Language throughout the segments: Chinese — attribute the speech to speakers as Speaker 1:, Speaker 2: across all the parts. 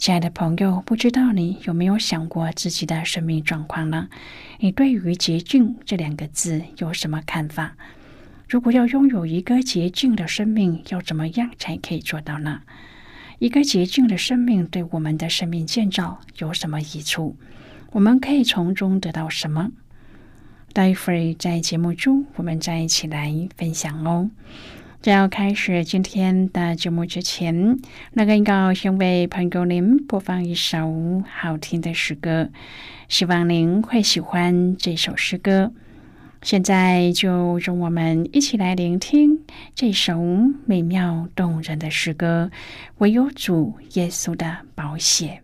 Speaker 1: 亲爱的朋友，不知道你有没有想过自己的生命状况呢？你对于“洁净”这两个字有什么看法？如果要拥有一个洁净的生命，要怎么样才可以做到呢？一个洁净的生命对我们的生命建造有什么益处？我们可以从中得到什么？待会儿在节目中，我们再一起来分享哦。在要开始今天的节目之前，那个要先为朋友您播放一首好听的诗歌，希望您会喜欢这首诗歌。现在就让我们一起来聆听这首美妙动人的诗歌《唯有主耶稣的保险》。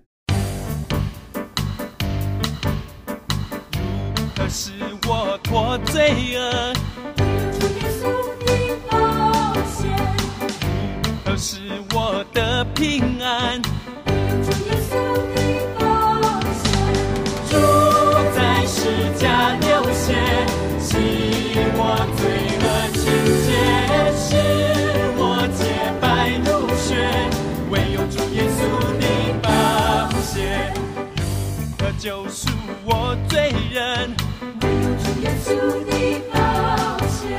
Speaker 2: 如何使我脱罪恶？如何使我得平安？主耶稣的流血。洗我罪恶清洁，使我洁白如雪。唯有主耶稣的宝血，如何救赎我罪人？唯有主耶稣的宝血，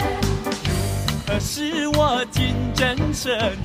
Speaker 2: 如何使我进真神？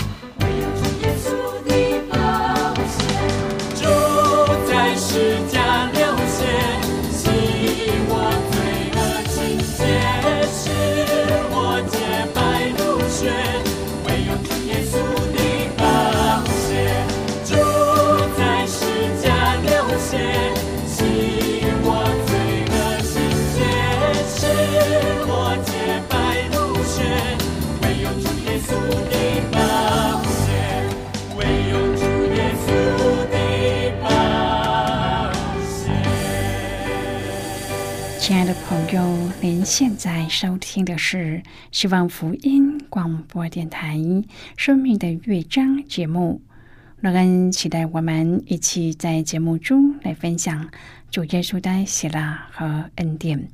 Speaker 1: 友。您现在收听的是希望福音广播电台《生命的乐章》节目。乐恩期待我们一起在节目中来分享主耶稣的喜乐和恩典。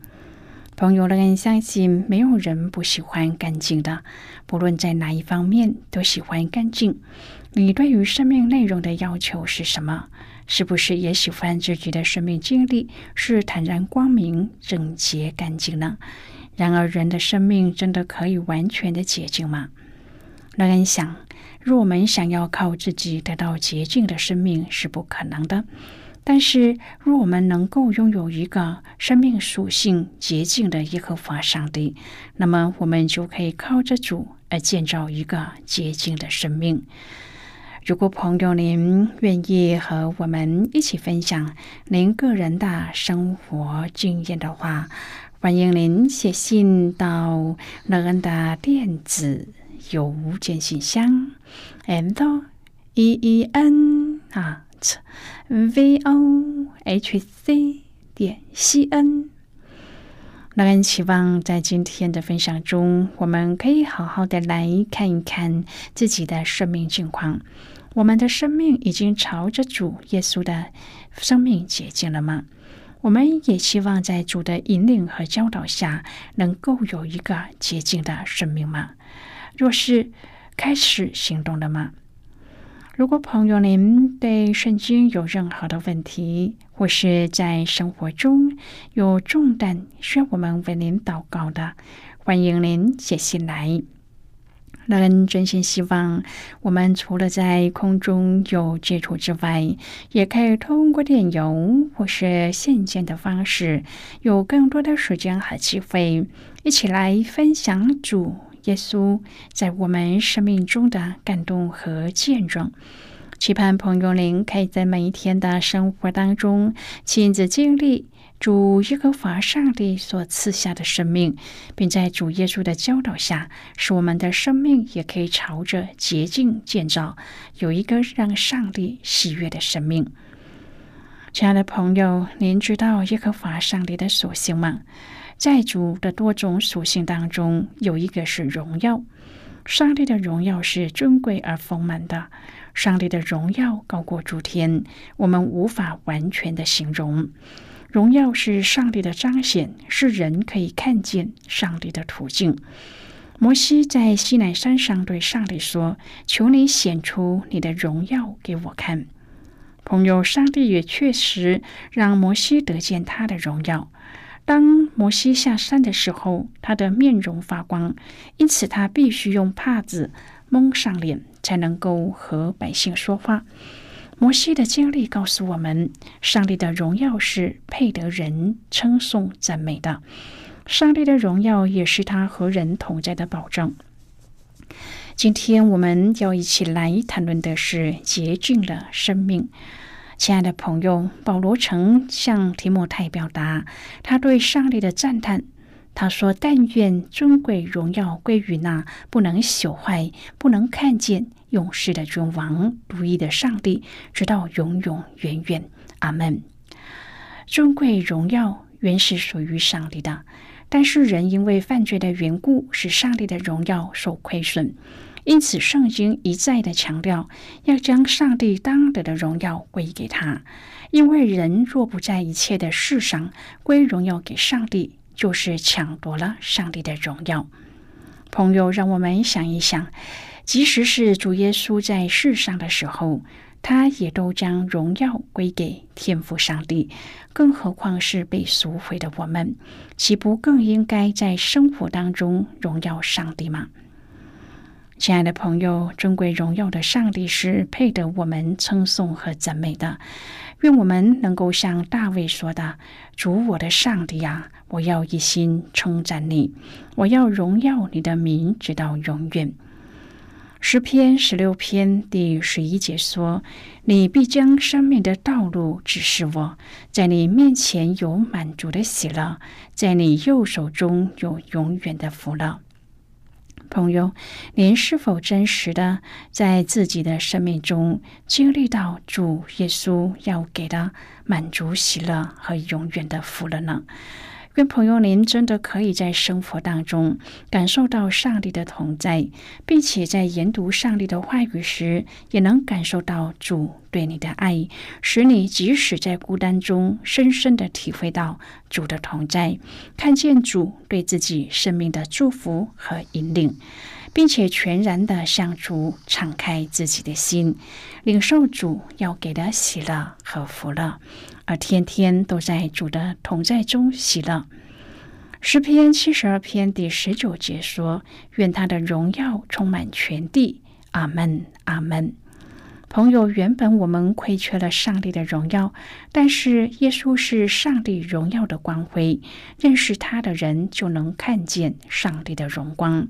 Speaker 1: 朋友，乐恩相信没有人不喜欢干净的，不论在哪一方面都喜欢干净。你对于生命内容的要求是什么？是不是也喜欢自己的生命经历是坦然、光明、整洁、干净呢？然而，人的生命真的可以完全的洁净吗？让人想，若我们想要靠自己得到洁净的生命是不可能的。但是，若我们能够拥有一个生命属性洁净的耶和华上帝，那么我们就可以靠着主而建造一个洁净的生命。如果朋友您愿意和我们一起分享您个人的生活经验的话，欢迎您写信到乐恩的电子邮件信箱，and e e n 啊 v o h c 点 c n。乐恩期望在今天的分享中，我们可以好好的来看一看自己的生命境况。我们的生命已经朝着主耶稣的生命洁净了吗？我们也希望在主的引领和教导下，能够有一个洁净的生命吗？若是开始行动了吗？如果朋友您对圣经有任何的问题，或是在生活中有重担需要我们为您祷告的，欢迎您写信来。乐恩真心希望，我们除了在空中有接触之外，也可以通过电邮或是信件的方式，有更多的时间和机会，一起来分享主。耶稣在我们生命中的感动和见证，期盼朋友您可以在每一天的生活当中亲自经历主耶和华上帝所赐下的生命，并在主耶稣的教导下，使我们的生命也可以朝着洁净建造，有一个让上帝喜悦的生命。亲爱的朋友，您知道耶和华上帝的属性吗？在主的多种属性当中，有一个是荣耀。上帝的荣耀是尊贵而丰满的，上帝的荣耀高过诸天，我们无法完全的形容。荣耀是上帝的彰显，是人可以看见上帝的途径。摩西在西奈山上对上帝说：“求你显出你的荣耀给我看。”朋友，上帝也确实让摩西得见他的荣耀。当摩西下山的时候，他的面容发光，因此他必须用帕子蒙上脸，才能够和百姓说话。摩西的经历告诉我们，上帝的荣耀是配得人称颂赞美的。上帝的荣耀也是他和人同在的保证。今天我们要一起来谈论的是洁净的生命。亲爱的朋友，保罗曾向提摩太表达他对上帝的赞叹。他说：“但愿尊贵荣耀归于那不能朽坏、不能看见、永世的君王、独一的上帝，直到永永远远。”阿门。尊贵荣耀原是属于上帝的，但是人因为犯罪的缘故，使上帝的荣耀受亏损。因此，圣经一再的强调要将上帝当得的荣耀归给他，因为人若不在一切的事上归荣耀给上帝，就是抢夺了上帝的荣耀。朋友，让我们想一想，即使是主耶稣在世上的时候，他也都将荣耀归给天父上帝，更何况是被赎回的我们，岂不更应该在生活当中荣耀上帝吗？亲爱的朋友，尊贵荣耀的上帝是配得我们称颂和赞美的。愿我们能够像大卫说的：“主我的上帝呀，我要一心称赞你，我要荣耀你的名，直到永远。”诗篇十六篇第十一节说：“你必将生命的道路指示我，在你面前有满足的喜乐，在你右手中有永远的福乐。”朋友，您是否真实的在自己的生命中经历到主耶稣要给的满足、喜乐和永远的福了呢？愿朋友您真的可以在生活当中感受到上帝的同在，并且在研读上帝的话语时，也能感受到主对你的爱，使你即使在孤单中，深深的体会到主的同在，看见主对自己生命的祝福和引领。并且全然的向主敞开自己的心，领受主要给的喜乐和福乐，而天天都在主的同在中喜乐。诗篇七十二篇第十九节说：“愿他的荣耀充满全地。”阿门，阿门。朋友，原本我们亏缺了上帝的荣耀，但是耶稣是上帝荣耀的光辉，认识他的人就能看见上帝的荣光。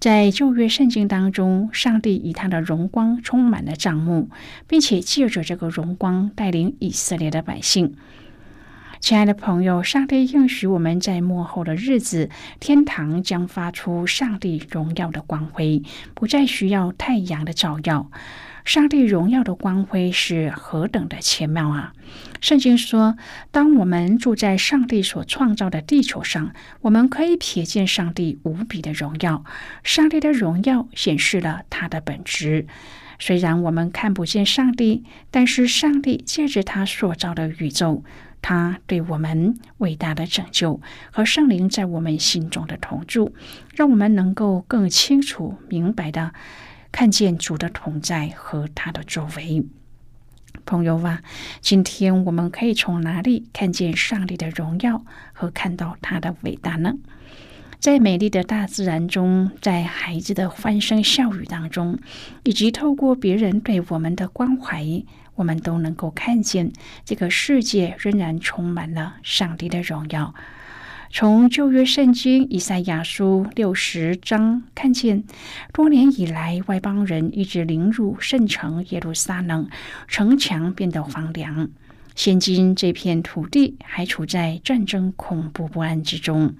Speaker 1: 在旧约圣经当中，上帝以他的荣光充满了帐幕，并且借着这个荣光带领以色列的百姓。亲爱的朋友，上帝应许我们在末后的日子，天堂将发出上帝荣耀的光辉，不再需要太阳的照耀。上帝荣耀的光辉是何等的奇妙啊！圣经说，当我们住在上帝所创造的地球上，我们可以瞥见上帝无比的荣耀。上帝的荣耀显示了他的本质。虽然我们看不见上帝，但是上帝借着他所造的宇宙，他对我们伟大的拯救和圣灵在我们心中的同住，让我们能够更清楚、明白的看见主的同在和他的作为。朋友啊，今天我们可以从哪里看见上帝的荣耀和看到他的伟大呢？在美丽的大自然中，在孩子的欢声笑语当中，以及透过别人对我们的关怀，我们都能够看见这个世界仍然充满了上帝的荣耀。从旧约圣经以赛亚书六十章看见，多年以来外邦人一直凌辱圣城耶路撒冷，城墙变得荒凉。现今这片土地还处在战争恐怖不安之中。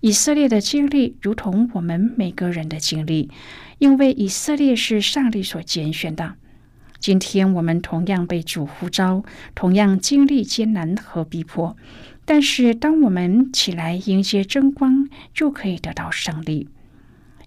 Speaker 1: 以色列的经历如同我们每个人的经历，因为以色列是上帝所拣选的。今天我们同样被主呼召，同样经历艰难和逼迫，但是当我们起来迎接真光，就可以得到胜利。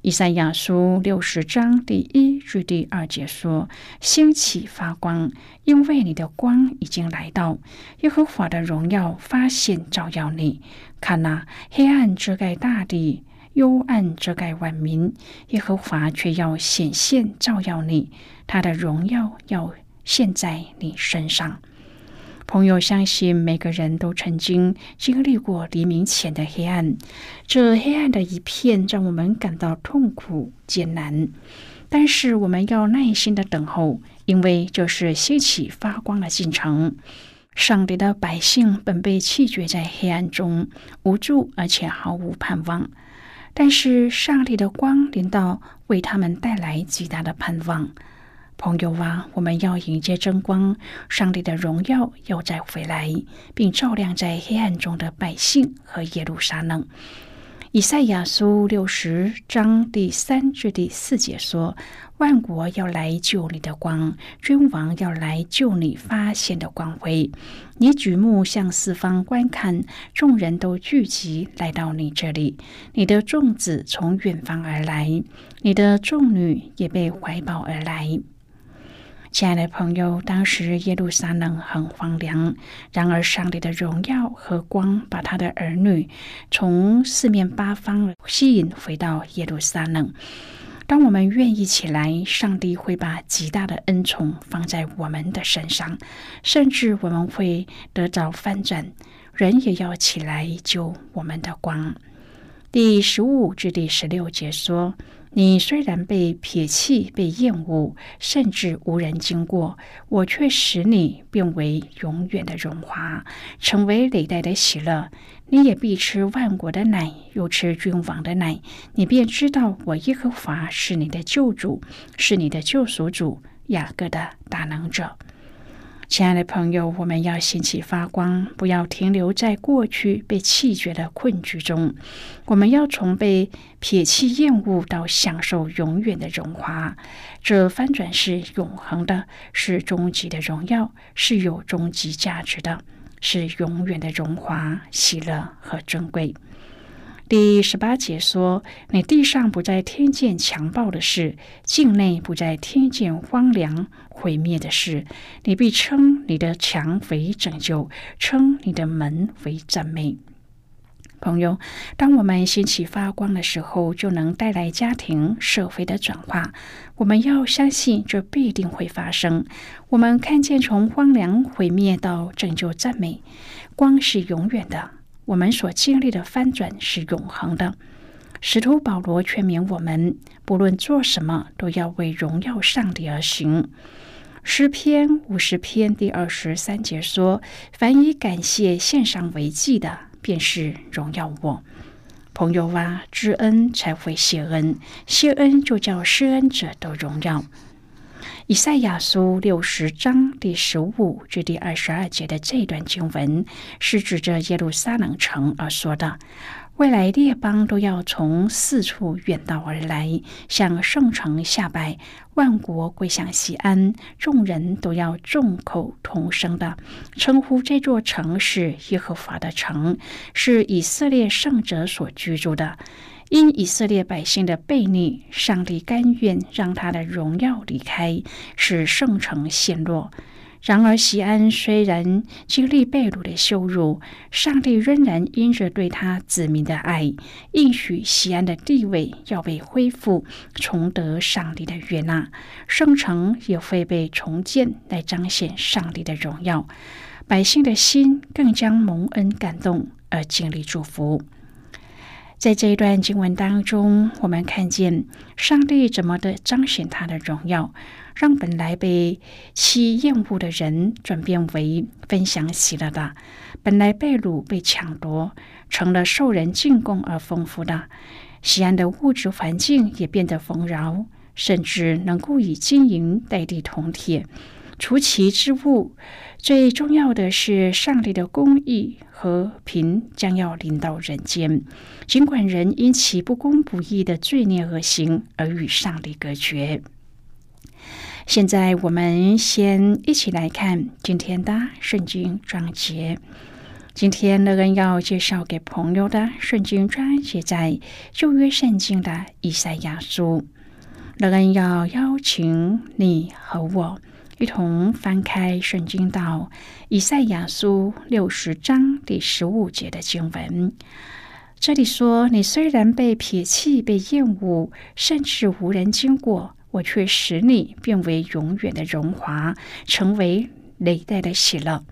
Speaker 1: 以赛亚书六十章第一至第二节说：“兴起发光，因为你的光已经来到，耶和华的荣耀发现照耀你。看哪，黑暗遮盖大地，幽暗遮盖万民，耶和华却要显现照耀你，他的荣耀要现，在你身上。”朋友相信，每个人都曾经经历过黎明前的黑暗，这黑暗的一片让我们感到痛苦艰难。但是我们要耐心的等候，因为这是兴起发光的进程。上帝的百姓本被弃绝在黑暗中，无助而且毫无盼望。但是上帝的光临到，为他们带来极大的盼望。朋友啊，我们要迎接真光，上帝的荣耀要再回来，并照亮在黑暗中的百姓和耶路撒冷。以赛亚书六十章第三至第四节说：“万国要来救你的光，君王要来救你发现的光辉。你举目向四方观看，众人都聚集来到你这里。你的众子从远方而来，你的众女也被怀抱而来。”亲爱的朋友，当时耶路撒冷很荒凉，然而上帝的荣耀和光把他的儿女从四面八方吸引回到耶路撒冷。当我们愿意起来，上帝会把极大的恩宠放在我们的身上，甚至我们会得着翻转。人也要起来救我们的光。第十五至第十六节说。你虽然被撇弃、被厌恶，甚至无人经过，我却使你变为永远的荣华，成为累代的喜乐。你也必吃万国的奶，又吃君王的奶，你便知道我耶和华是你的救主，是你的救赎主，雅各的大能者。亲爱的朋友，我们要兴起发光，不要停留在过去被弃绝的困局中。我们要从被撇弃、厌恶到享受永远的荣华。这翻转是永恒的，是终极的荣耀，是有终极价值的，是永远的荣华、喜乐和珍贵。第十八节说：“你地上不再听见强暴的事，境内不再听见荒凉毁灭的事。你必称你的墙为拯救，称你的门为赞美。”朋友，当我们兴起发光的时候，就能带来家庭、社会的转化。我们要相信，这必定会发生。我们看见从荒凉毁灭到拯救赞美，光是永远的。我们所经历的翻转是永恒的。使徒保罗劝勉我们，不论做什么，都要为荣耀上帝而行。诗篇五十篇第二十三节说：“凡以感谢献上为祭的，便是荣耀我。”朋友啊，知恩才会谢恩，谢恩就叫施恩者得荣耀。以赛亚书六十章第十五至第二十二节的这段经文，是指着耶路撒冷城而说的。未来列邦都要从四处远道而来，向圣城下拜，万国归向西安，众人都要众口同声的称呼这座城是耶和华的城，是以色列圣者所居住的。因以色列百姓的悖逆，上帝甘愿让他的荣耀离开，使圣城陷落。然而，西安虽然经历被掳的羞辱，上帝仍然因着对他子民的爱，应许西安的地位要被恢复，重得上帝的悦纳，圣城也会被重建，来彰显上帝的荣耀。百姓的心更将蒙恩感动，而经历祝福。在这一段经文当中，我们看见上帝怎么的彰显他的荣耀，让本来被欺厌恶的人转变为分享喜乐的；本来被掳、被抢夺，成了受人进贡而丰富的。西安的物质环境也变得丰饶，甚至能够以金银代替铜铁。除其之物，最重要的是上帝的公义和平将要临到人间。尽管人因其不公不义的罪孽恶行而与上帝隔绝。现在我们先一起来看今天的圣经章节。今天乐恩要介绍给朋友的圣经章节在旧约圣经的以赛亚书。乐恩要邀请你和我。一同翻开圣经到以赛亚书六十章第十五节的经文，这里说：“你虽然被撇弃、被厌恶，甚至无人经过，我却使你变为永远的荣华，成为累代的喜乐。”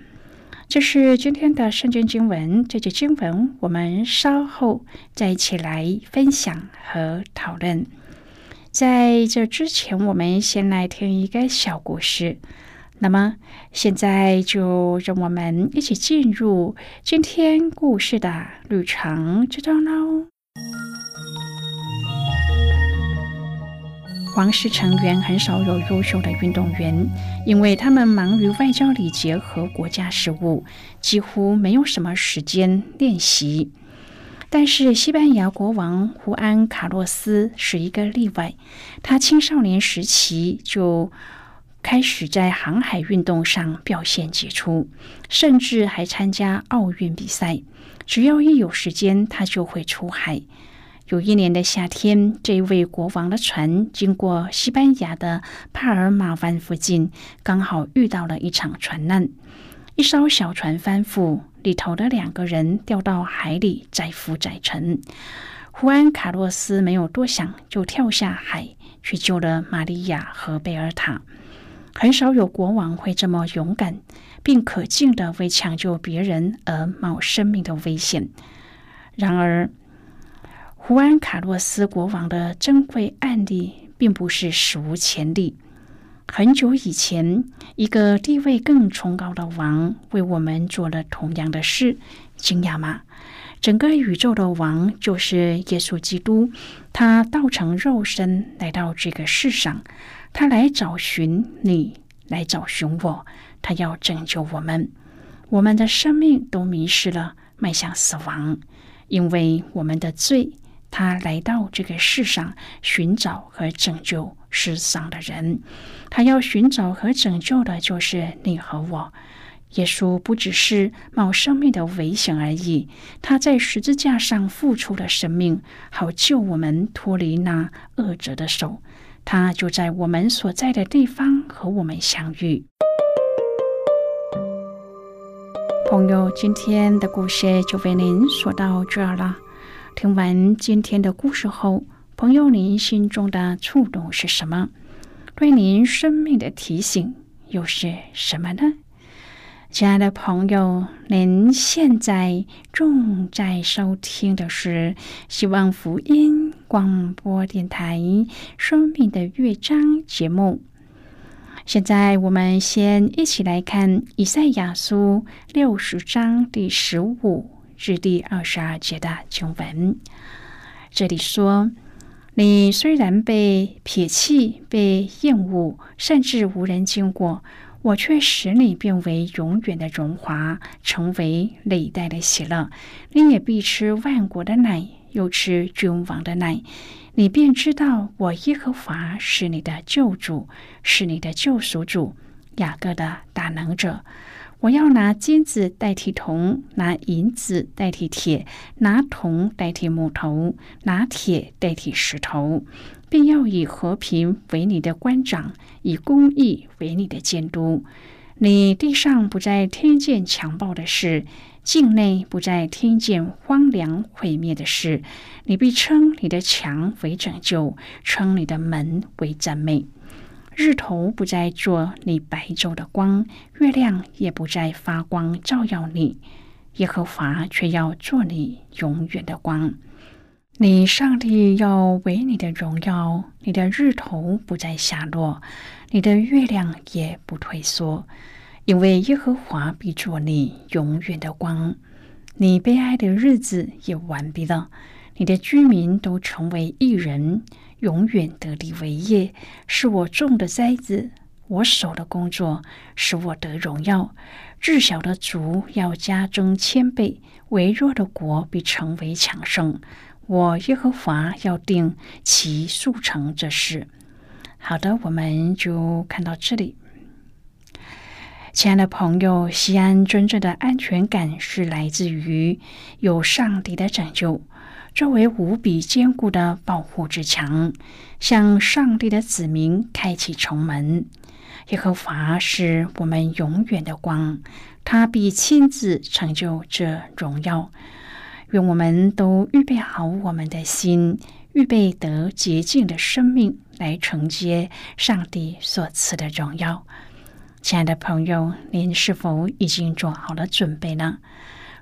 Speaker 1: 这是今天的圣经经文。这节经文我们稍后再一起来分享和讨论。在这之前，我们先来听一个小故事。那么，现在就让我们一起进入今天故事的旅程之中喽。皇室成员很少有优秀的运动员，因为他们忙于外交礼节和国家事务，几乎没有什么时间练习。但是，西班牙国王胡安·卡洛斯是一个例外。他青少年时期就开始在航海运动上表现杰出，甚至还参加奥运比赛。只要一有时间，他就会出海。有一年的夏天，这位国王的船经过西班牙的帕尔马湾附近，刚好遇到了一场船难。一艘小船翻覆。里头的两个人掉到海里，载浮载沉。胡安·卡洛斯没有多想，就跳下海去救了玛利亚和贝尔塔。很少有国王会这么勇敢，并可敬的为抢救别人而冒生命的危险。然而，胡安·卡洛斯国王的珍贵案例并不是史无前例。很久以前，一个地位更崇高的王为我们做了同样的事，惊讶吗？整个宇宙的王就是耶稣基督，他道成肉身来到这个世上，他来找寻你，来找寻我，他要拯救我们。我们的生命都迷失了，迈向死亡，因为我们的罪。他来到这个世上，寻找和拯救世上的人。他要寻找和拯救的，就是你和我。耶稣不只是冒生命的危险而已，他在十字架上付出了生命，好救我们脱离那恶者的手。他就在我们所在的地方和我们相遇。朋友，今天的故事就为您说到这儿了。听完今天的故事后，朋友，您心中的触动是什么？对您生命的提醒又是什么呢？亲爱的朋友，您现在正在收听的是希望福音广播电台《生命的乐章》节目。现在，我们先一起来看以赛亚书六十章第十五。至第二十二节的经文，这里说：“你虽然被撇弃、被厌恶，甚至无人经过，我却使你变为永远的荣华，成为历代的喜乐。你也必吃万国的奶，又吃君王的奶，你便知道我耶和华是你的救主，是你的救赎主，雅各的大能者。”我要拿金子代替铜，拿银子代替铁，拿铜代替木头，拿铁代替石头，并要以和平为你的官长，以公义为你的监督。你地上不再听见强暴的事，境内不再听见荒凉毁灭的事。你必称你的墙为拯救，称你的门为赞美。日头不再做你白昼的光，月亮也不再发光照耀你。耶和华却要做你永远的光。你上帝要为你的荣耀，你的日头不再下落，你的月亮也不退缩。因为耶和华必做你永远的光，你悲哀的日子也完毕了。你的居民都成为一人，永远得利为业。是我种的栽子，我手的工作，使我得荣耀。至小的族要加增千倍，微弱的国必成为强盛。我耶和华要定其速成这事。好的，我们就看到这里。亲爱的朋友，西安真正的安全感是来自于有上帝的拯救，作为无比坚固的保护之墙，向上帝的子民开启城门。耶和华是我们永远的光，他必亲自成就这荣耀。愿我们都预备好我们的心，预备得洁净的生命，来承接上帝所赐的荣耀。亲爱的朋友，您是否已经做好了准备呢？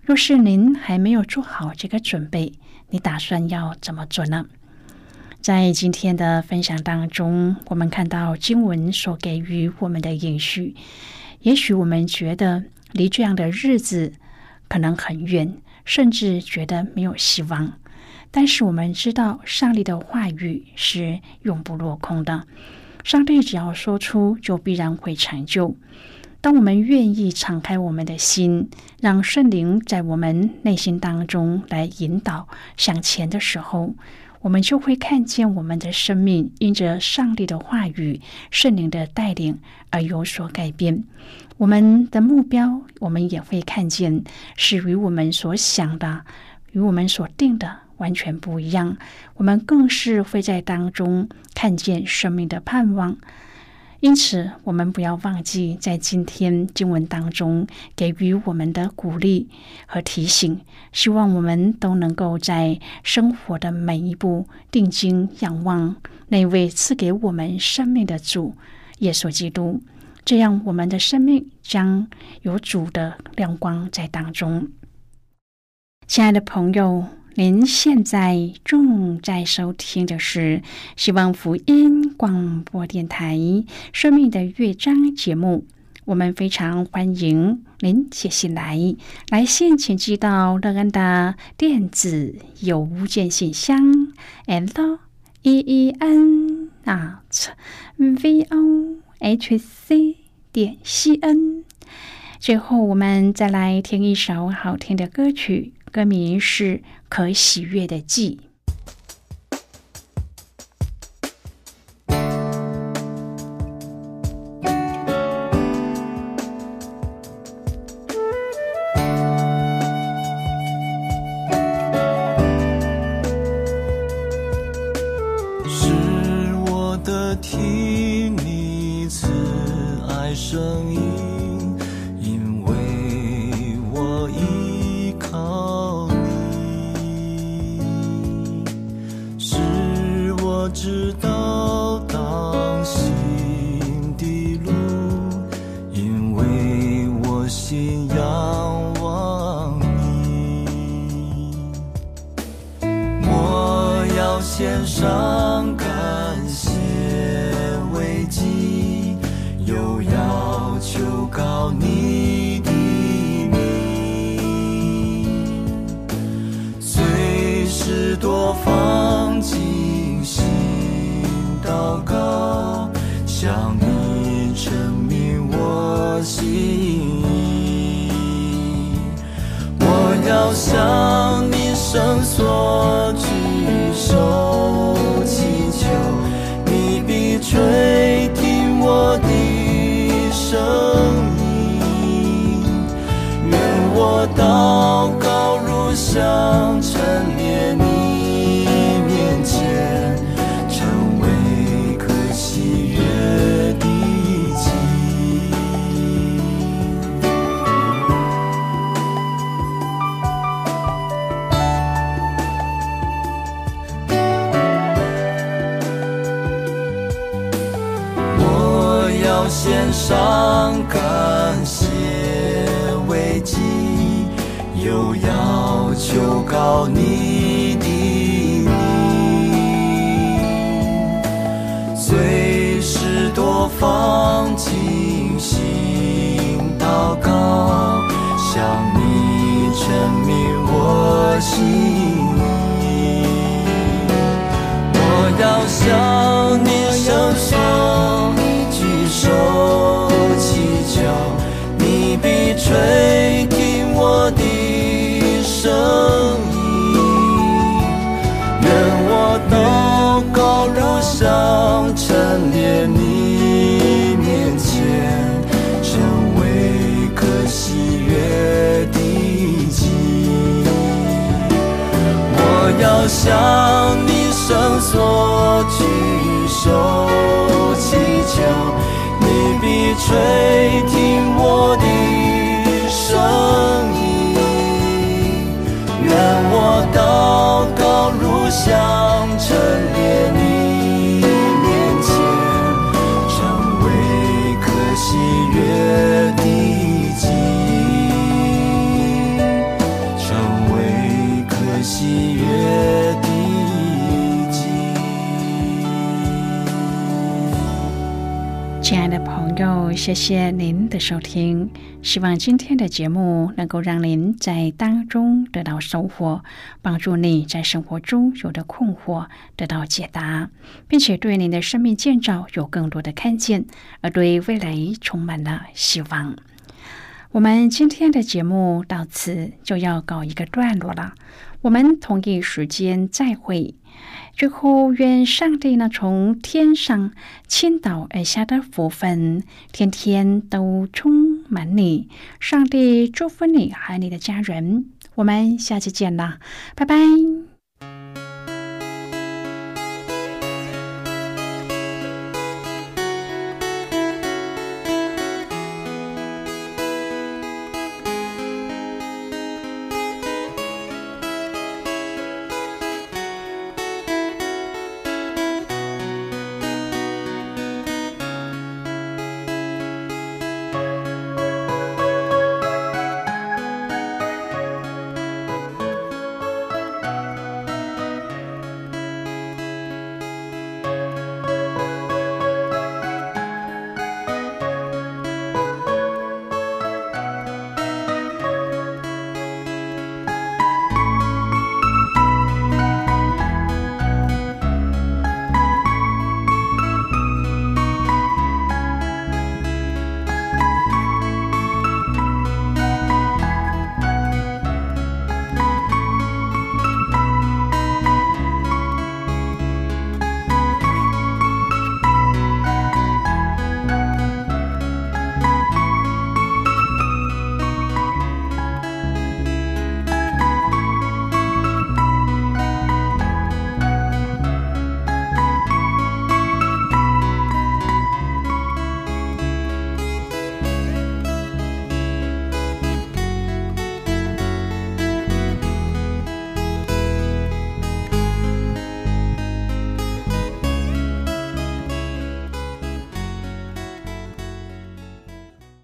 Speaker 1: 若是您还没有做好这个准备，你打算要怎么做呢？在今天的分享当中，我们看到经文所给予我们的应许。也许我们觉得离这样的日子可能很远，甚至觉得没有希望。但是我们知道，上帝的话语是永不落空的。上帝只要说出，就必然会成就。当我们愿意敞开我们的心，让圣灵在我们内心当中来引导向前的时候，我们就会看见我们的生命因着上帝的话语、圣灵的带领而有所改变。我们的目标，我们也会看见是与我们所想的、与我们所定的。完全不一样，我们更是会在当中看见生命的盼望。因此，我们不要忘记在今天经文当中给予我们的鼓励和提醒。希望我们都能够在生活的每一步定睛仰望那位赐给我们生命的主耶稣基督，这样我们的生命将有主的亮光在当中。亲爱的朋友。您现在正在收听的是希望福音广播电台《生命的乐章》节目。我们非常欢迎您写信来，来信请寄到乐安的电子邮件信箱：l e e n at v o h c 点 c n。最后，我们再来听一首好听的歌曲。歌名是《可喜悦的记》。
Speaker 2: 我向你伸缩举手祈求，你必垂听我的声。上感谢慰藉，又要求告你的名，随时多方进行祷告，向你证明我心意。我要向要向你伸缩举手祈求，你必垂听我的声音。
Speaker 1: 谢谢您的收听。希望今天的节目能够让您在当中得到收获，帮助你在生活中有的困惑得到解答，并且对您的生命建造有更多的看见，而对未来充满了希望。我们今天的节目到此就要告一个段落了，我们同一时间再会。最后，愿上帝呢从天上倾倒而下的福分，天天都充满你。上帝祝福你和你的家人。我们下期见啦，拜拜。